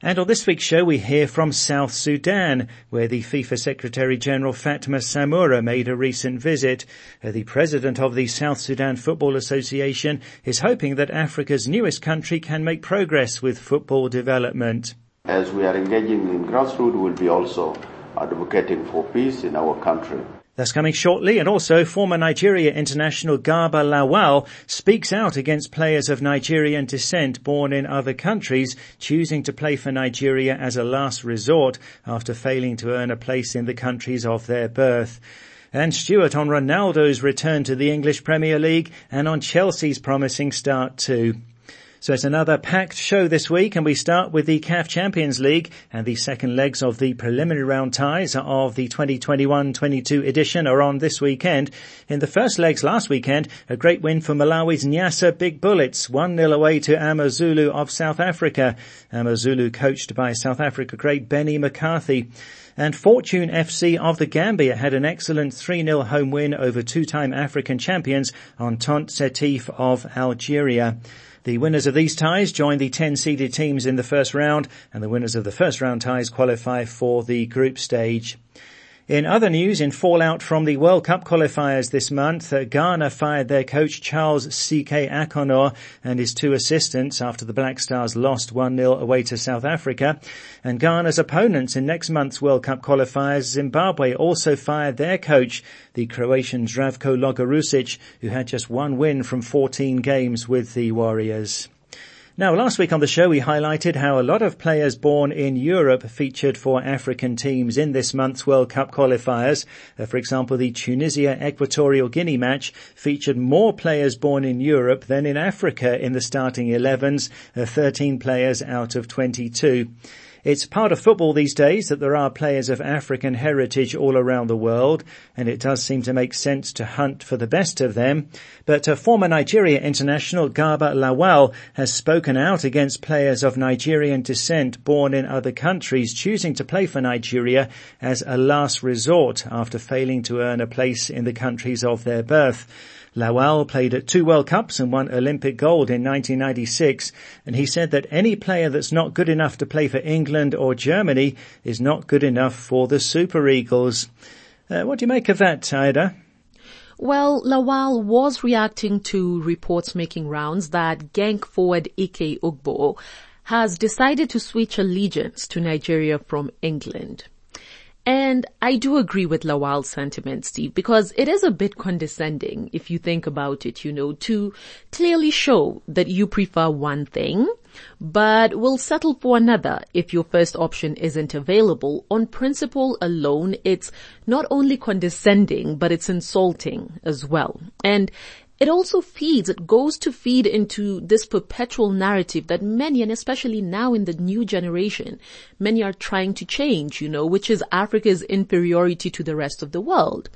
And on this week's show, we hear from South Sudan, where the FIFA Secretary General Fatma Samoura made a recent visit. Uh, the president of the South Sudan Football Association is hoping that Africa's newest country can make progress with football development. As we are engaging in grassroots, we'll be also advocating for peace in our country. That's coming shortly. And also former Nigeria international Garba Lawal speaks out against players of Nigerian descent born in other countries choosing to play for Nigeria as a last resort after failing to earn a place in the countries of their birth. And Stuart on Ronaldo's return to the English Premier League and on Chelsea's promising start too. So it's another packed show this week and we start with the CAF Champions League and the second legs of the preliminary round ties of the 2021-22 edition are on this weekend. In the first legs last weekend, a great win for Malawi's Nyasa Big Bullets, 1-0 away to Amazulu of South Africa. Amazulu coached by South Africa great Benni McCarthy. And Fortune FC of the Gambia had an excellent 3-0 home win over two-time African champions Entente Setif of Algeria. The winners of these ties join the 10 seeded teams in the first round and the winners of the first round ties qualify for the group stage. In other news, in fallout from the World Cup qualifiers this month, uh, Ghana fired their coach Charles C.K. Akonnor and his two assistants after the Black Stars lost 1-0 away to South Africa. And Ghana's opponents in next month's World Cup qualifiers, Zimbabwe, also fired their coach, the Croatian Zdravko Logarusic, who had just one win from 14 games with the Warriors. Now, last week on the show, we highlighted how a lot of players born in Europe featured for African teams in this month's World Cup qualifiers. Uh, for example, the Tunisia-Equatorial Guinea match featured more players born in Europe than in Africa in the starting 11s, uh, 13 players out of 22. It's part of football these days that there are players of African heritage all around the world, and it does seem to make sense to hunt for the best of them. But a former Nigeria international Garba Lawal has spoken out against players of Nigerian descent born in other countries choosing to play for Nigeria as a last resort after failing to earn a place in the countries of their birth. Lawal played at two World Cups and won Olympic gold in 1996, and he said that any player that's not good enough to play for England or Germany is not good enough for the Super Eagles. Uh, what do you make of that, Ida? Well, Lawal was reacting to reports making rounds that Genk forward Ike Ugbo has decided to switch allegiance to Nigeria from England. And I do agree with Lawal's sentiment, Steve, because it is a bit condescending if you think about it, you know, to clearly show that you prefer one thing, but will settle for another if your first option isn't available. On principle alone, it's not only condescending, but it's insulting as well. And it also feeds, it goes to feed into this perpetual narrative that many, and especially now in the new generation, many are trying to change, you know, which is Africa's inferiority to the rest of the world.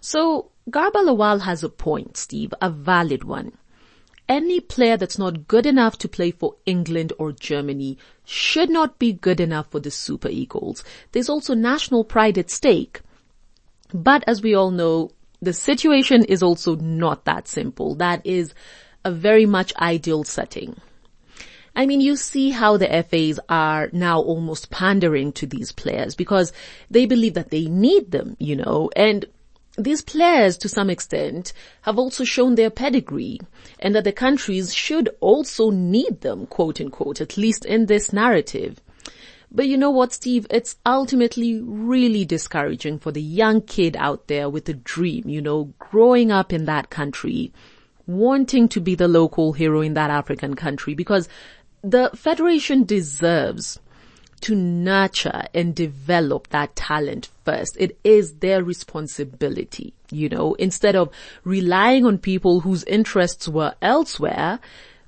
So Garba Lawal has a point, Steve, a valid one. Any player that's not good enough to play for England or Germany should not be good enough for the Super Eagles. There's also national pride at stake. But as we all know, the situation is also not that simple. That is a very much ideal setting. I mean, you see how the FAs are now almost pandering to these players because they believe that they need them, you know, and these players to some extent have also shown their pedigree and that the countries should also need them, quote unquote, at least in this narrative. But you know what, Steve? It's ultimately really discouraging for the young kid out there with a dream, you know, growing up in that country, wanting to be the local hero in that African country because the Federation deserves to nurture and develop that talent first. It is their responsibility, you know, instead of relying on people whose interests were elsewhere,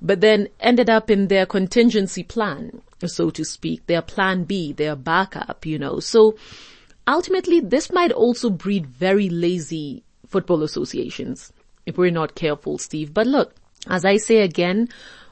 but then ended up in their contingency plan so to speak, their plan B, their backup, you know. So ultimately this might also breed very lazy football associations. if we're not careful, Steve. But look, as I say again,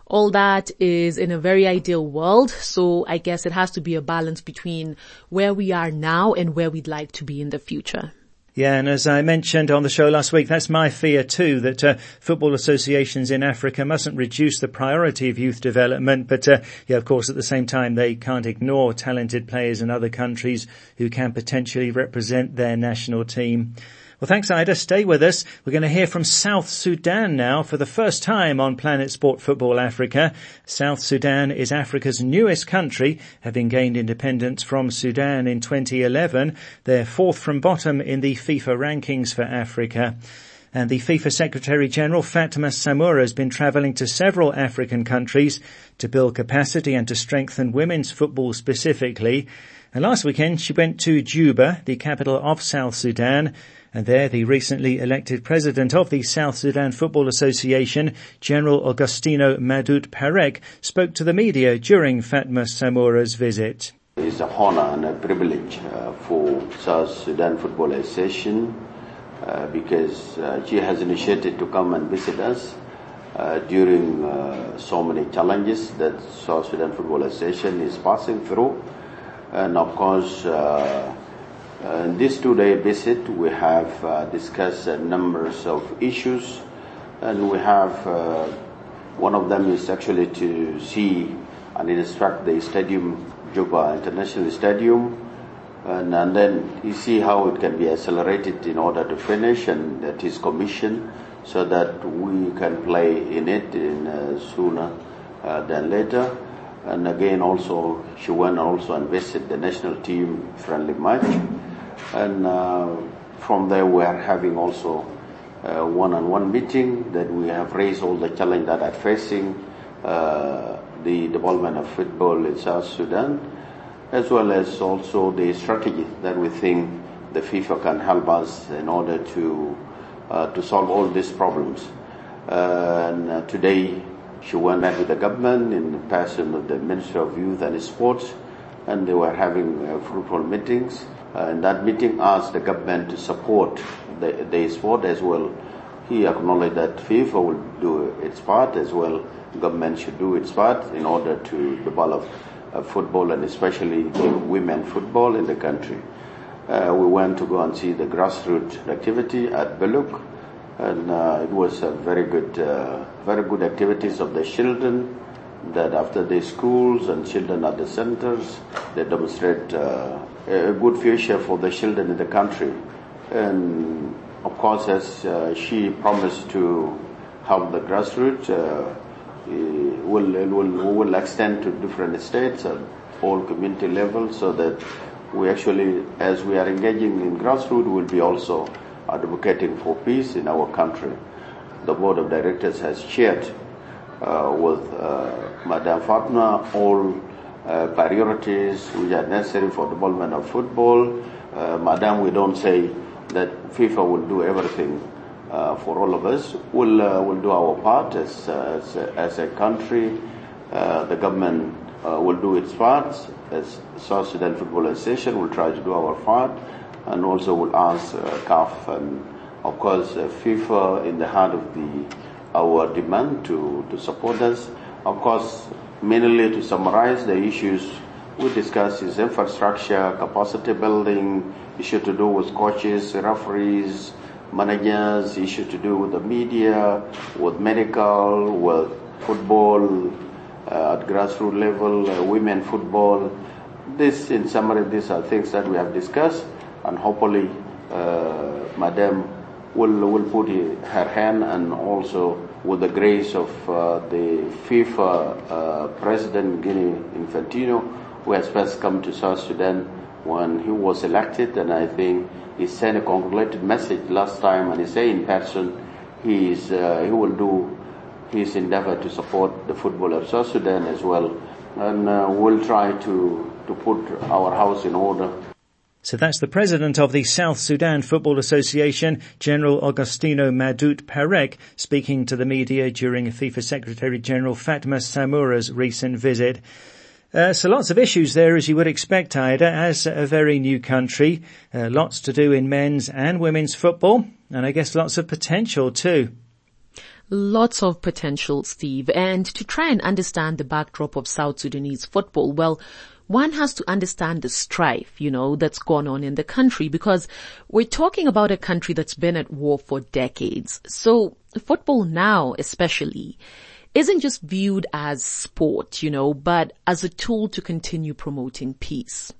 all that is in a very ideal world. So I guess it has to be a balance between where we are now and where we'd like to be in the future. Yeah, and as I mentioned on the show last week, that's my fear too, that uh, football associations in Africa mustn't reduce the priority of youth development, but uh, yeah, of course at the same time they can't ignore talented players in other countries who can potentially represent their national team. Well, thanks, Ida. Stay with us. We're going to hear from South Sudan now for the first time on Planet Sport Football Africa. South Sudan is Africa's newest country, having gained independence from Sudan in 2011. They're fourth from bottom in the FIFA rankings for Africa. And the FIFA Secretary General Fatma Samoura has been travelling to several African countries to build capacity and to strengthen women's football specifically. And last weekend she went to Juba, the capital of South Sudan, and there the recently elected president of the South Sudan Football Association, General Augustino Madut Parek, spoke to the media during Fatma Samoura's visit. It's an honor and a privilege uh, for South Sudan Football Association uh, because uh, she has initiated to come and visit us uh, during uh, so many challenges that South Sudan Football Association is passing through. And of course, uh, uh, in this two-day visit, we have uh, discussed a numbers of issues, and we have uh, one of them is actually to see and instruct the stadium, Juba International Stadium, and, and, then you see how it can be accelerated in order to finish, and that is commissioned so that we can play in it in uh, sooner uh, than later. And again, also she went also and visited the national team friendly match and uh, from there we are having also uh, one-on-one meeting that we have raised all the challenge that are facing uh, the development of football in South Sudan, as well as also the strategy that we think the FIFA can help us in order to uh, to solve all these problems. Uh, and uh, today she went back with the government in the person of the Minister of Youth and Sports, and they were having fruitful meetings. Uh, in that meeting asked the government to support the, the sport as well. He acknowledged that FIFA will do its part as well. Government should do its part in order to develop uh, football and especially women football in the country. Uh, we went to go and see the grassroots activity at Beluk, and uh, it was a very good, uh, very good activities of the children. That after the schools and children at the centers, they demonstrate uh, a good future for the children in the country. And of course, as uh, she promised to help the grassroots, uh, will, will, will extend to different states at all community levels so that we actually, as we are engaging in grassroots, will be also advocating for peace in our country. The board of directors has shared with uh, Madame Fatma all uh, priorities which are necessary for the development of football. Uh, Madam, we don't say that FIFA will do everything uh, for all of us. We'll, uh, we'll do our part as, uh, as, as, a country. Uh, the government will do its part. As South Sudan Football Association will try to do our part. And also we'll ask CAF and of course FIFA in the heart of the, our demand to, to support us. Of course, mainly to summarize the issues we discussed is infrastructure, capacity building, issue to do with coaches, referees, managers, issue to do with the media, with medical, with football uh, at grassroots level, uh, women football. This, in summary, these are things that we have discussed, and hopefully, uh, Madam will will put her hand and also with the grace of uh, the FIFA uh, President Gianni Infantino, who has first come to South Sudan when he was elected, and I think he sent a congratulated message last time, and he said in person he is uh, he will do his endeavor to support the football of South Sudan as well, and uh, we'll try to to put our house in order. So that's the president of the South Sudan Football Association, General Augustino Madut Parek, speaking to the media during FIFA Secretary General Fatma Samoura's recent visit. Uh, so lots of issues there as you would expect, Ida, as a very new country. Uh, lots to do in men's and women's football, and I guess lots of potential too. Lots of potential, Steve. And to try and understand the backdrop of South Sudanese football, well, one has to understand the strife, you know, that's gone on in the country because we're talking about a country that's been at war for decades. So football now, especially, isn't just viewed as sport, you know, but as a tool to continue promoting peace.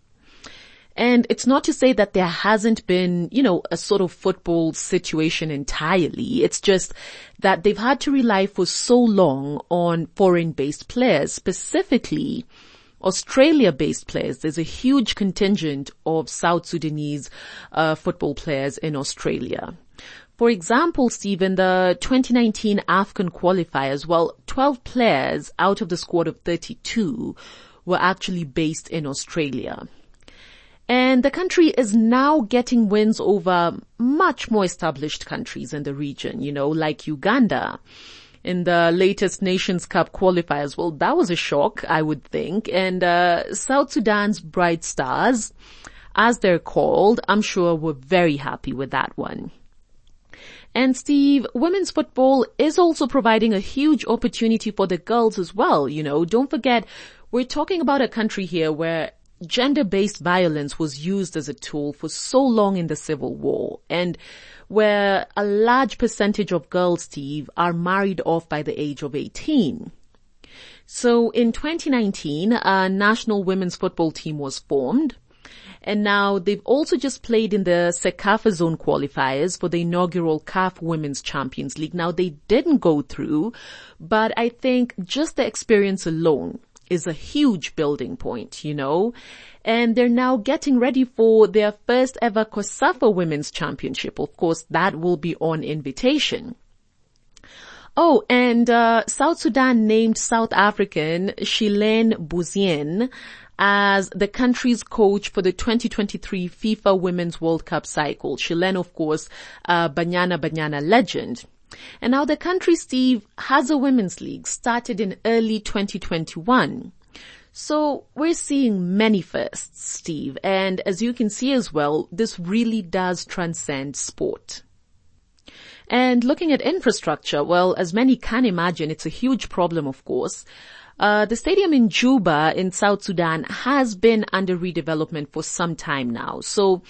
And it's not to say that there hasn't been, you know, a sort of football situation entirely. It's just that they've had to rely for so long on foreign based players, specifically Australia based players. There's a huge contingent of South Sudanese uh, football players in Australia. For example, Stephen, the 2019 AFCON qualifiers, well, 12 players out of the squad of 32 were actually based in Australia. And the country is now getting wins over much more established countries in the region, you know, like Uganda in the latest Nations Cup qualifiers. Well, that was a shock, I would think. And, uh, South Sudan's Bright Stars, as they're called, I'm sure were very happy with that one. And Steve, women's football is also providing a huge opportunity for the girls as well. You know, don't forget, we're talking about a country here where gender-based violence was used as a tool for so long in the Civil War and where a large percentage of girls, Steve, are married off by the age of 18. So in 2019, a national women's football team was formed and now they've also just played in the CECAFA zone qualifiers for the inaugural CAF Women's Champions League. Now they didn't go through, but I think just the experience alone is a huge building point, you know, and they're now getting ready for their first ever COSAFA Women's Championship. Of course, that will be on invitation. Oh, and uh, South Sudan named South African Shilene Booysen as the country's coach for the 2023 FIFA Women's World Cup cycle. Shalane, of course, uh, Banyana Banyana legend. And now the country, Steve, has a women's league started in early 2021. So we're seeing many firsts, Steve. And as you can see as well, this really does transcend sport. And looking at infrastructure, well, as many can imagine, it's a huge problem, of course. Uh, the stadium in Juba in South Sudan has been under redevelopment for some time now. So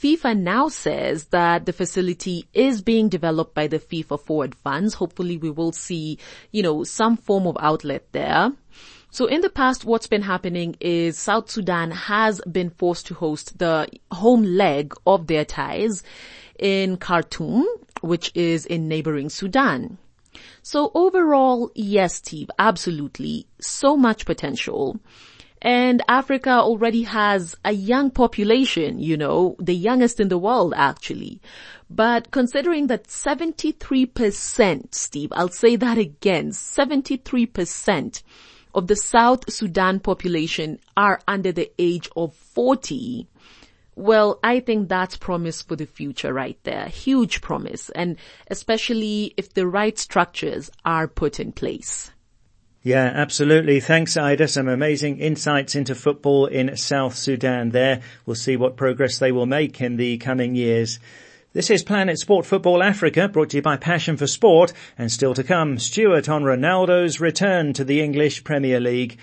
FIFA now says that the facility is being developed by the FIFA Forward Funds. Hopefully we will see, you know, some form of outlet there. So in the past, what's been happening is South Sudan has been forced to host the home leg of their ties in Khartoum, which is in neighboring Sudan. So overall, yes, Steve, absolutely. So much potential. And Africa already has a young population, you know, the youngest in the world actually. But considering that 73%, Steve, I'll say that again, 73% of the South Sudan population are under the age of 40, well, I think that's promise for the future right there. Huge promise. And especially if the right structures are put in place. Yeah, absolutely. Thanks, Ida. Some amazing insights into football in South Sudan there. We'll see what progress they will make in the coming years. This is Planet Sport Football Africa, brought to you by Passion for Sport, and still to come, Stuart on Ronaldo's return to the English Premier League.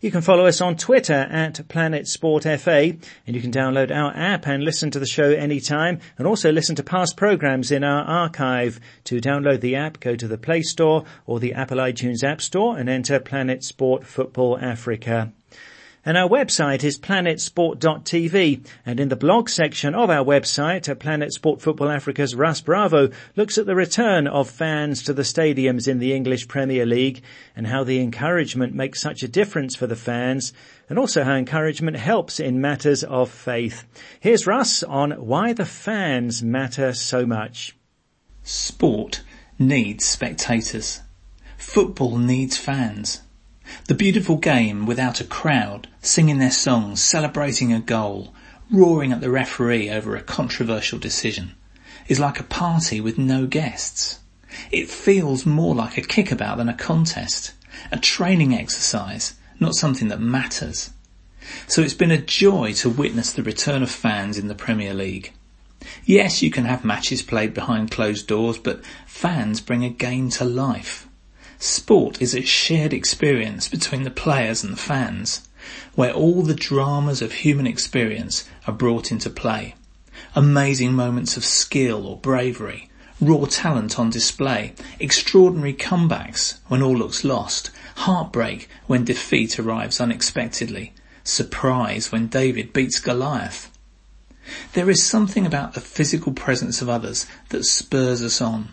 You can follow us on Twitter at Planet Sport FA and you can download our app and listen to the show anytime and also listen to past programs in our archive. To download the app, go to the Play Store or the Apple iTunes App Store and enter Planet Sport Football Africa. And our website is planetsport.tv. And in the blog section of our website, at Planet Sport Football Africa's Russ Bravo looks at the return of fans to the stadiums in the English Premier League and how the encouragement makes such a difference for the fans and also how encouragement helps in matters of faith. Here's Russ on why the fans matter so much. Sport needs spectators. Football needs fans. The beautiful game without a crowd, singing their songs, celebrating a goal, roaring at the referee over a controversial decision, is like a party with no guests. It feels more like a kickabout than a contest, a training exercise, not something that matters. So it's been a joy to witness the return of fans in the Premier League. Yes, you can have matches played behind closed doors, but fans bring a game to life. Sport is a shared experience between the players and the fans, where all the dramas of human experience are brought into play. Amazing moments of skill or bravery, raw talent on display, extraordinary comebacks when all looks lost, heartbreak when defeat arrives unexpectedly, surprise when David beats Goliath. There is something about the physical presence of others that spurs us on.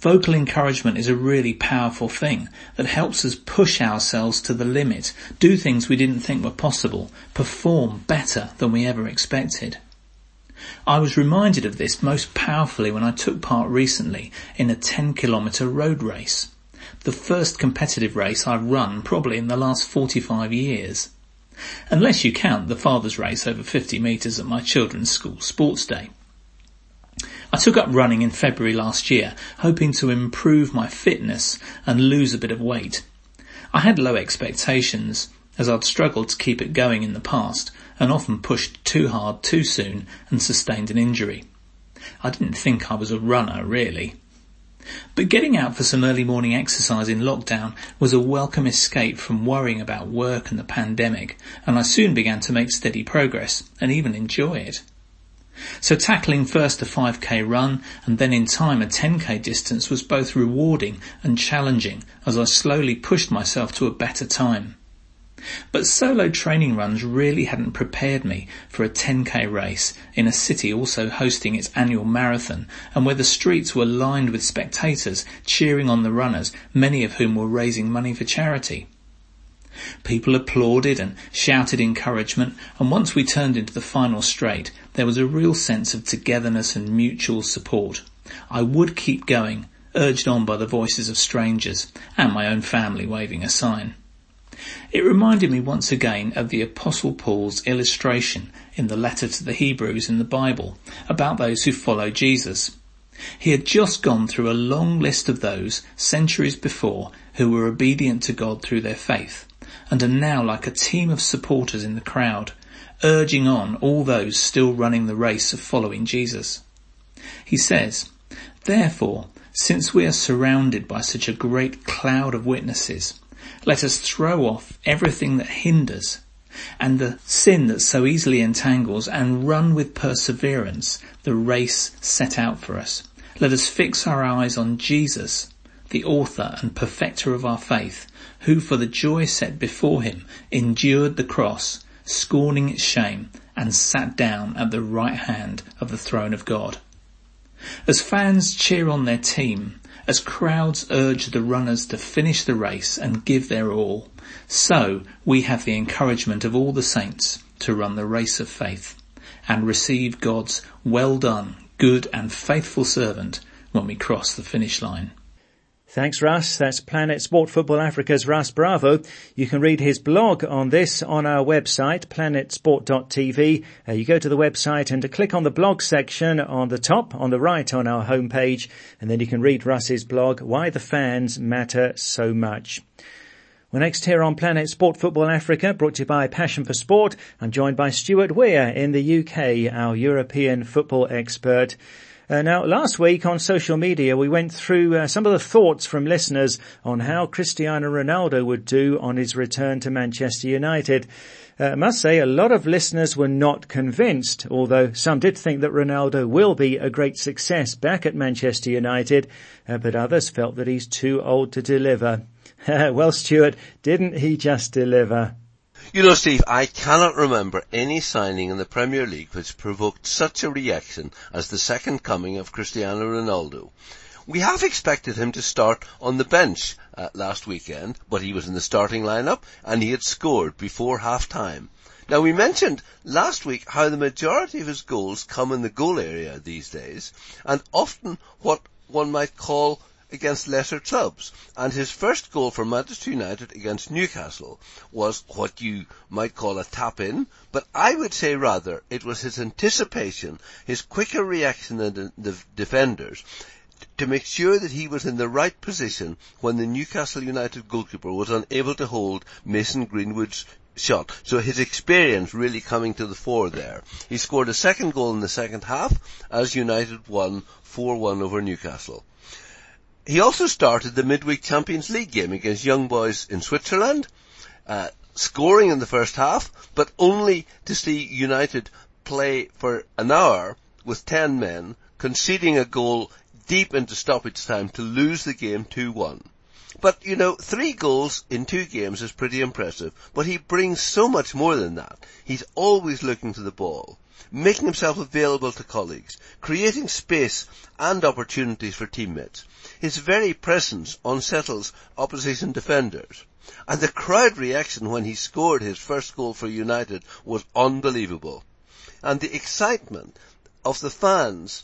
Vocal encouragement is a really powerful thing that helps us push ourselves to the limit, do things we didn't think were possible, perform better than we ever expected. I was reminded of this most powerfully when I took part recently in a 10 kilometre road race. The first competitive race I've run probably in the last 45 years. Unless you count the father's race over 50 metres at my children's school sports day. I took up running in February last year, hoping to improve my fitness and lose a bit of weight. I had low expectations, as I'd struggled to keep it going in the past and often pushed too hard too soon and sustained an injury. I didn't think I was a runner, really. But getting out for some early morning exercise in lockdown was a welcome escape from worrying about work and the pandemic, and I soon began to make steady progress and even enjoy it. So tackling first a 5k run and then in time a 10k distance was both rewarding and challenging as I slowly pushed myself to a better time. But solo training runs really hadn't prepared me for a 10k race in a city also hosting its annual marathon and where the streets were lined with spectators cheering on the runners, many of whom were raising money for charity. People applauded and shouted encouragement and once we turned into the final straight, there was a real sense of togetherness and mutual support. I would keep going, urged on by the voices of strangers and my own family waving a sign. It reminded me once again of the Apostle Paul's illustration in the letter to the Hebrews in the Bible about those who follow Jesus. He had just gone through a long list of those centuries before who were obedient to God through their faith and are now like a team of supporters in the crowd, urging on all those still running the race of following Jesus. He says, Therefore, since we are surrounded by such a great cloud of witnesses, let us throw off everything that hinders and the sin that so easily entangles and run with perseverance the race set out for us. Let us fix our eyes on Jesus, the author and perfecter of our faith, who for the joy set before him endured the cross, scorning its shame, and sat down at the right hand of the throne of God. As fans cheer on their team, as crowds urge the runners to finish the race and give their all, so we have the encouragement of all the saints to run the race of faith and receive God's well done, good and faithful servant when we cross the finish line. Thanks, Russ. That's Planet Sport Football Africa's Russ Bravo. You can read his blog on this on our website, planetsport.tv. Uh, you go to the website and click on the blog section on the top, on the right on our homepage, and then you can read Russ's blog, Why the Fans Matter So Much. Well, next here on Planet Sport Football Africa, brought to you by Passion for Sport, I'm joined by Stuart Weir in the UK, our European football expert. Uh, now, last week on social media, we went through uh, some of the thoughts from listeners on how Cristiano Ronaldo would do on his return to Manchester United. Uh, I must say, a lot of listeners were not convinced, although some did think that Ronaldo will be a great success back at Manchester United, uh, but others felt that he's too old to deliver. well, Stuart, didn't he just deliver? You know, Steve, I cannot remember any signing in the Premier League which provoked such a reaction as the second coming of Cristiano Ronaldo. We have expected him to start on the bench uh, last weekend, but he was in the starting lineup and he had scored before half time. Now we mentioned last week how the majority of his goals come in the goal area these days, and often what one might call against lesser clubs. And his first goal for Manchester United against Newcastle was what you might call a tap in, but I would say rather it was his anticipation, his quicker reaction than the defenders, to make sure that he was in the right position when the Newcastle United goalkeeper was unable to hold Mason Greenwood's shot. So his experience really coming to the fore there. He scored a second goal in the second half as United won 4-1 over Newcastle. He also started the midweek Champions League game against Young Boys in Switzerland, uh, scoring in the first half, but only to see United play for an hour with 10 men, conceding a goal deep into stoppage time to lose the game 2-1. But, you know, three goals in two games is pretty impressive, but he brings so much more than that. He's always looking to the ball, making himself available to colleagues, creating space and opportunities for teammates. His very presence unsettles opposition defenders. And the crowd reaction when he scored his first goal for United was unbelievable. And the excitement of the fans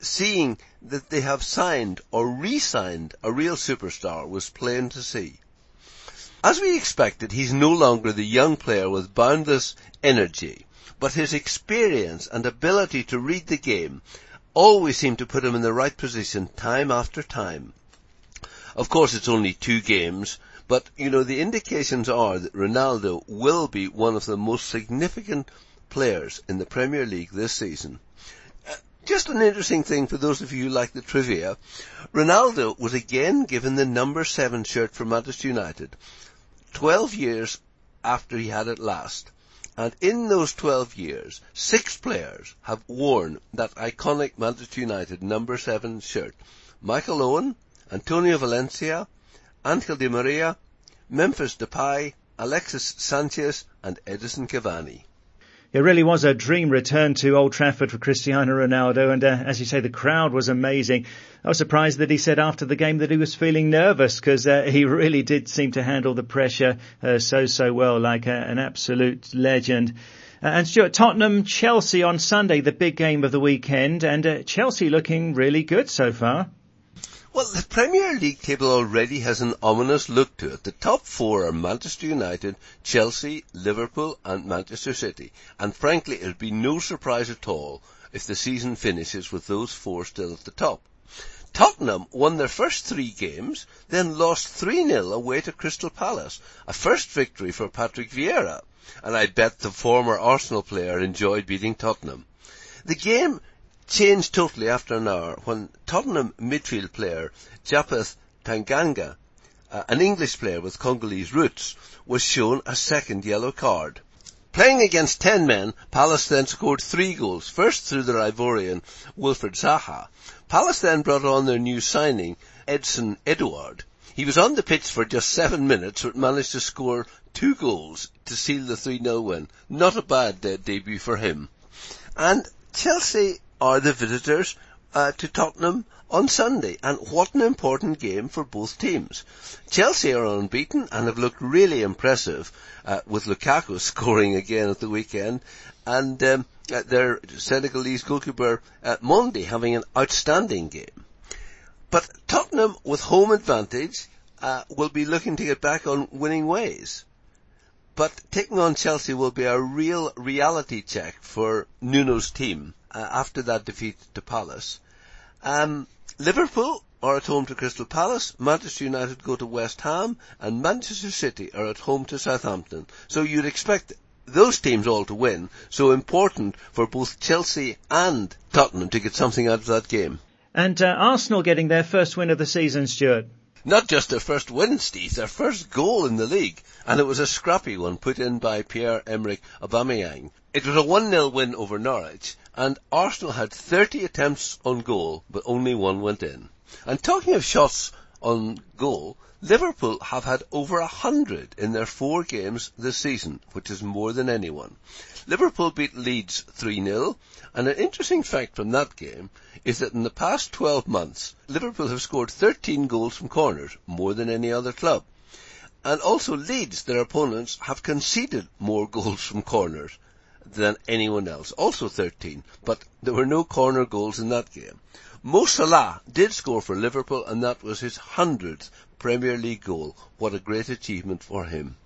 seeing that they have signed or re-signed a real superstar was plain to see. As we expected, he's no longer the young player with boundless energy, but his experience and ability to read the game always seem to put him in the right position time after time. Of course, it's only two games, but, you know, the indications are that Ronaldo will be one of the most significant players in the Premier League this season. Just an interesting thing for those of you who like the trivia. Ronaldo was again given the number seven shirt for Manchester United 12 years after he had it last. And in those 12 years, six players have worn that iconic Manchester United number seven shirt. Michael Owen, Antonio Valencia, Angel Di Maria, Memphis Depay, Alexis Sanchez, and Edinson Cavani. It really was a dream return to Old Trafford for Cristiano Ronaldo, and uh, as you say, the crowd was amazing. I was surprised that he said after the game that he was feeling nervous because uh, he really did seem to handle the pressure uh, so so well, like a, an absolute legend. Uh, and Stuart, Tottenham, Chelsea on Sunday, the big game of the weekend, and uh, Chelsea looking really good so far. Well, the Premier League table already has an ominous look to it. The top four are Manchester United, Chelsea, Liverpool and Manchester City. And frankly, it would be no surprise at all if the season finishes with those four still at the top. Tottenham won their first three games, then lost 3-0 away to Crystal Palace, a first victory for Patrick Vieira. And I bet the former Arsenal player enjoyed beating Tottenham. The game changed totally after an hour when Tottenham midfield player Japheth Tanganga, uh, an English player with Congolese roots, was shown a second yellow card. Playing against ten men, Palace then scored three goals, first through the Ivorian Wilfried Zaha. Palace then brought on their new signing, Odsonne Edouard. He was on the pitch for just seven minutes, but managed to score two goals to seal the 3-0 win. Not a bad uh, debut for him. And Chelsea are the visitors uh, to Tottenham on Sunday. And what an important game for both teams. Chelsea are unbeaten and have looked really impressive uh, with Lukaku scoring again at the weekend and um, uh, their Senegalese goalkeeper uh, Mendy having an outstanding game. But Tottenham with home advantage uh, will be looking to get back on winning ways. But taking on Chelsea will be a real reality check for Nuno's team uh, after that defeat to Palace. Um, Liverpool are at home to Crystal Palace, Manchester United go to West Ham, and Manchester City are at home to Southampton. So you'd expect those teams all to win, so important for both Chelsea and Tottenham to get something out of that game. And uh, Arsenal getting their first win of the season, Stuart. Not just their first win, Steve, their first goal in the league. And it was a scrappy one put in by Pierre-Emerick Aubameyang. It was a 1-0 win over Norwich, and Arsenal had 30 attempts on goal, but only one went in. And talking of shots on goal, Liverpool have had over a hundred in their four games this season, which is more than anyone. Liverpool beat Leeds 3-0, and an interesting fact from that game is that in the past 12 months, Liverpool have scored 13 goals from corners, more than any other club. And also Leeds, their opponents, have conceded more goals from corners than anyone else, also 13, but there were no corner goals in that game. Mo Salah did score for Liverpool and that was his hundredth Premier League goal. What a great achievement for him.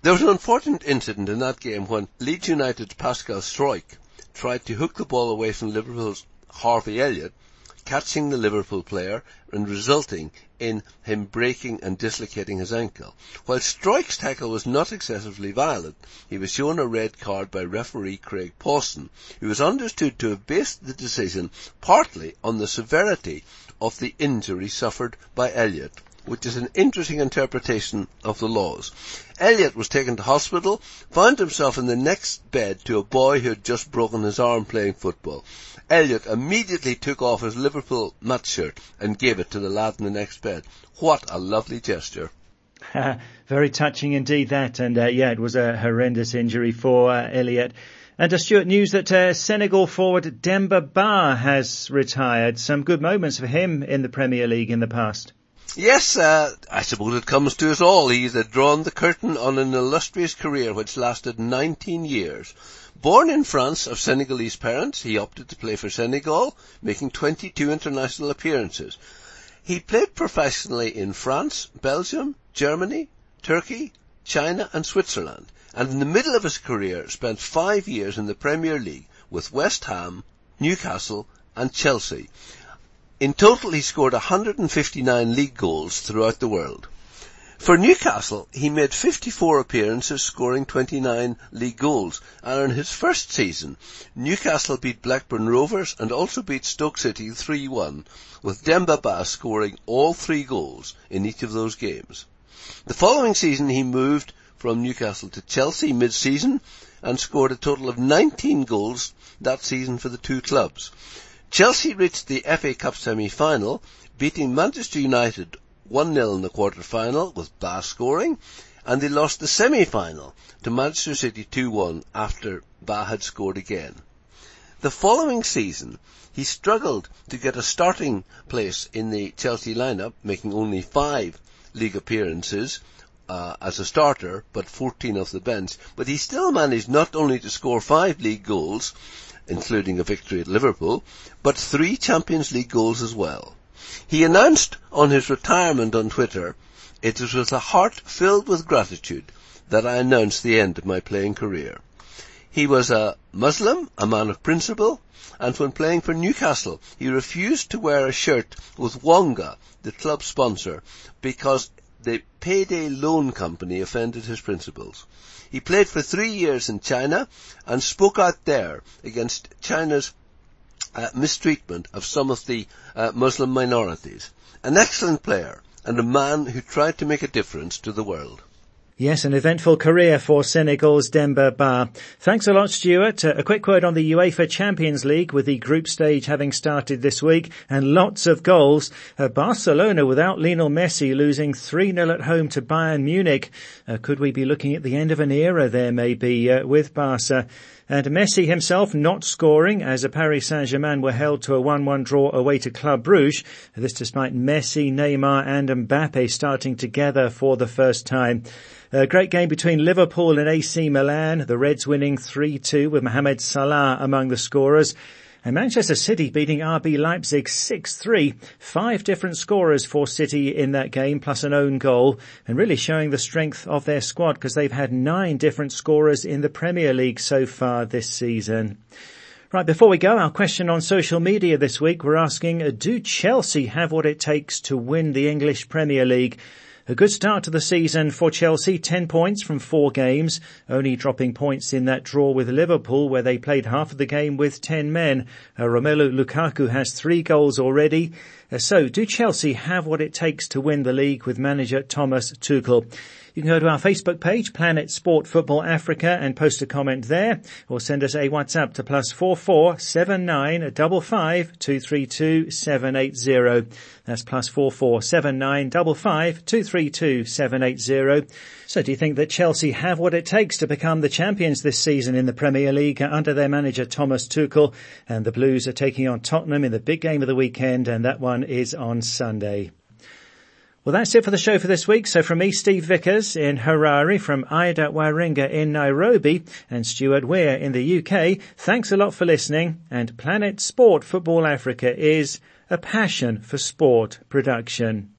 There was an unfortunate incident in that game when Leeds United's Pascal Struijk tried to hook the ball away from Liverpool's Harvey Elliott, catching the Liverpool player and resulting in him breaking and dislocating his ankle. While Struijk's tackle was not excessively violent, he was shown a red card by referee Craig Pawson, who was understood to have based the decision partly on the severity of the injury suffered by Elliott which is an interesting interpretation of the laws. Elliott was taken to hospital, found himself in the next bed to a boy who had just broken his arm playing football. Elliott immediately took off his Liverpool match shirt and gave it to the lad in the next bed. What a lovely gesture. Very touching indeed that, and uh, yeah, it was a horrendous injury for uh, Elliott. And a Stuart news that uh, Senegal forward Demba Ba has retired. Some good moments for him in the Premier League in the past. Yes, uh, I suppose it comes to us all. He's drawn the curtain on an illustrious career which lasted 19 years. Born in France of Senegalese parents, he opted to play for Senegal, making 22 international appearances. He played professionally in France, Belgium, Germany, Turkey, China and Switzerland, and in the middle of his career spent five years in the Premier League with West Ham, Newcastle and Chelsea. In total, he scored 159 league goals throughout the world. For Newcastle, he made 54 appearances, scoring 29 league goals. And in his first season, Newcastle beat Blackburn Rovers and also beat Stoke City 3-1, with Demba Ba scoring all three goals in each of those games. The following season, he moved from Newcastle to Chelsea mid-season and scored a total of 19 goals that season for the two clubs. Chelsea reached the FA Cup semi-final, beating Manchester United 1-0 in the quarter-final with Ba scoring, and they lost the semi-final to Manchester City 2-1 after Ba had scored again. The following season, he struggled to get a starting place in the Chelsea lineup, making only five league appearances uh, as a starter, but 14 off the bench. But he still managed not only to score five league goals, including a victory at Liverpool, but three Champions League goals as well. He announced on his retirement on Twitter, it is with a heart filled with gratitude that I announce the end of my playing career. He was a Muslim, a man of principle, and when playing for Newcastle, he refused to wear a shirt with Wonga, the club sponsor, because the payday loan company offended his principles. He played for three years in China and spoke out there against China's uh, mistreatment of some of the uh, Muslim minorities. An excellent player and a man who tried to make a difference to the world. Yes, an eventful career for Senegal's Demba Ba. Thanks a lot, Stuart. Uh, a quick word on the UEFA Champions League with the group stage having started this week and lots of goals. Uh, Barcelona without Lionel Messi losing 3-0 at home to Bayern Munich. Uh, could we be looking at the end of an era there maybe with Barca? And Messi himself not scoring as Paris Saint-Germain were held to a 1-1 draw away to Club Brugge. This despite Messi, Neymar and Mbappe starting together for the first time. A great game between Liverpool and AC Milan, the Reds winning 3-2 with Mohamed Salah among the scorers. And Manchester City beating RB Leipzig 6-3. Five different scorers for City in that game, plus an own goal, and really showing the strength of their squad because they've had nine different scorers in the Premier League so far this season. Right, before we go, our question on social media this week, we're asking, do Chelsea have what it takes to win the English Premier League? A good start to the season for Chelsea, 10 points from four games, only dropping points in that draw with Liverpool where they played half of the game with 10 men. Uh, Romelu Lukaku has three goals already. Uh, so do Chelsea have what it takes to win the league with manager Thomas Tuchel? You can go to our Facebook page, Planet Sport Football Africa, and post a comment there, or send us a WhatsApp to plus four four seven nine double five two three two seven eight zero. That's plus four four seven nine double five two three two seven eight zero. So do you think that Chelsea have what it takes to become the champions this season in the Premier League under their manager Thomas Tuchel? And the Blues are taking on Tottenham in the big game of the weekend, and that one is on Sunday. Well, that's it for the show for this week. So from me, Steve Vickers in Harare, from Ida Waringa in Nairobi, and Stuart Weir in the UK, thanks a lot for listening. And Planet Sport Football Africa is a passion for sport production.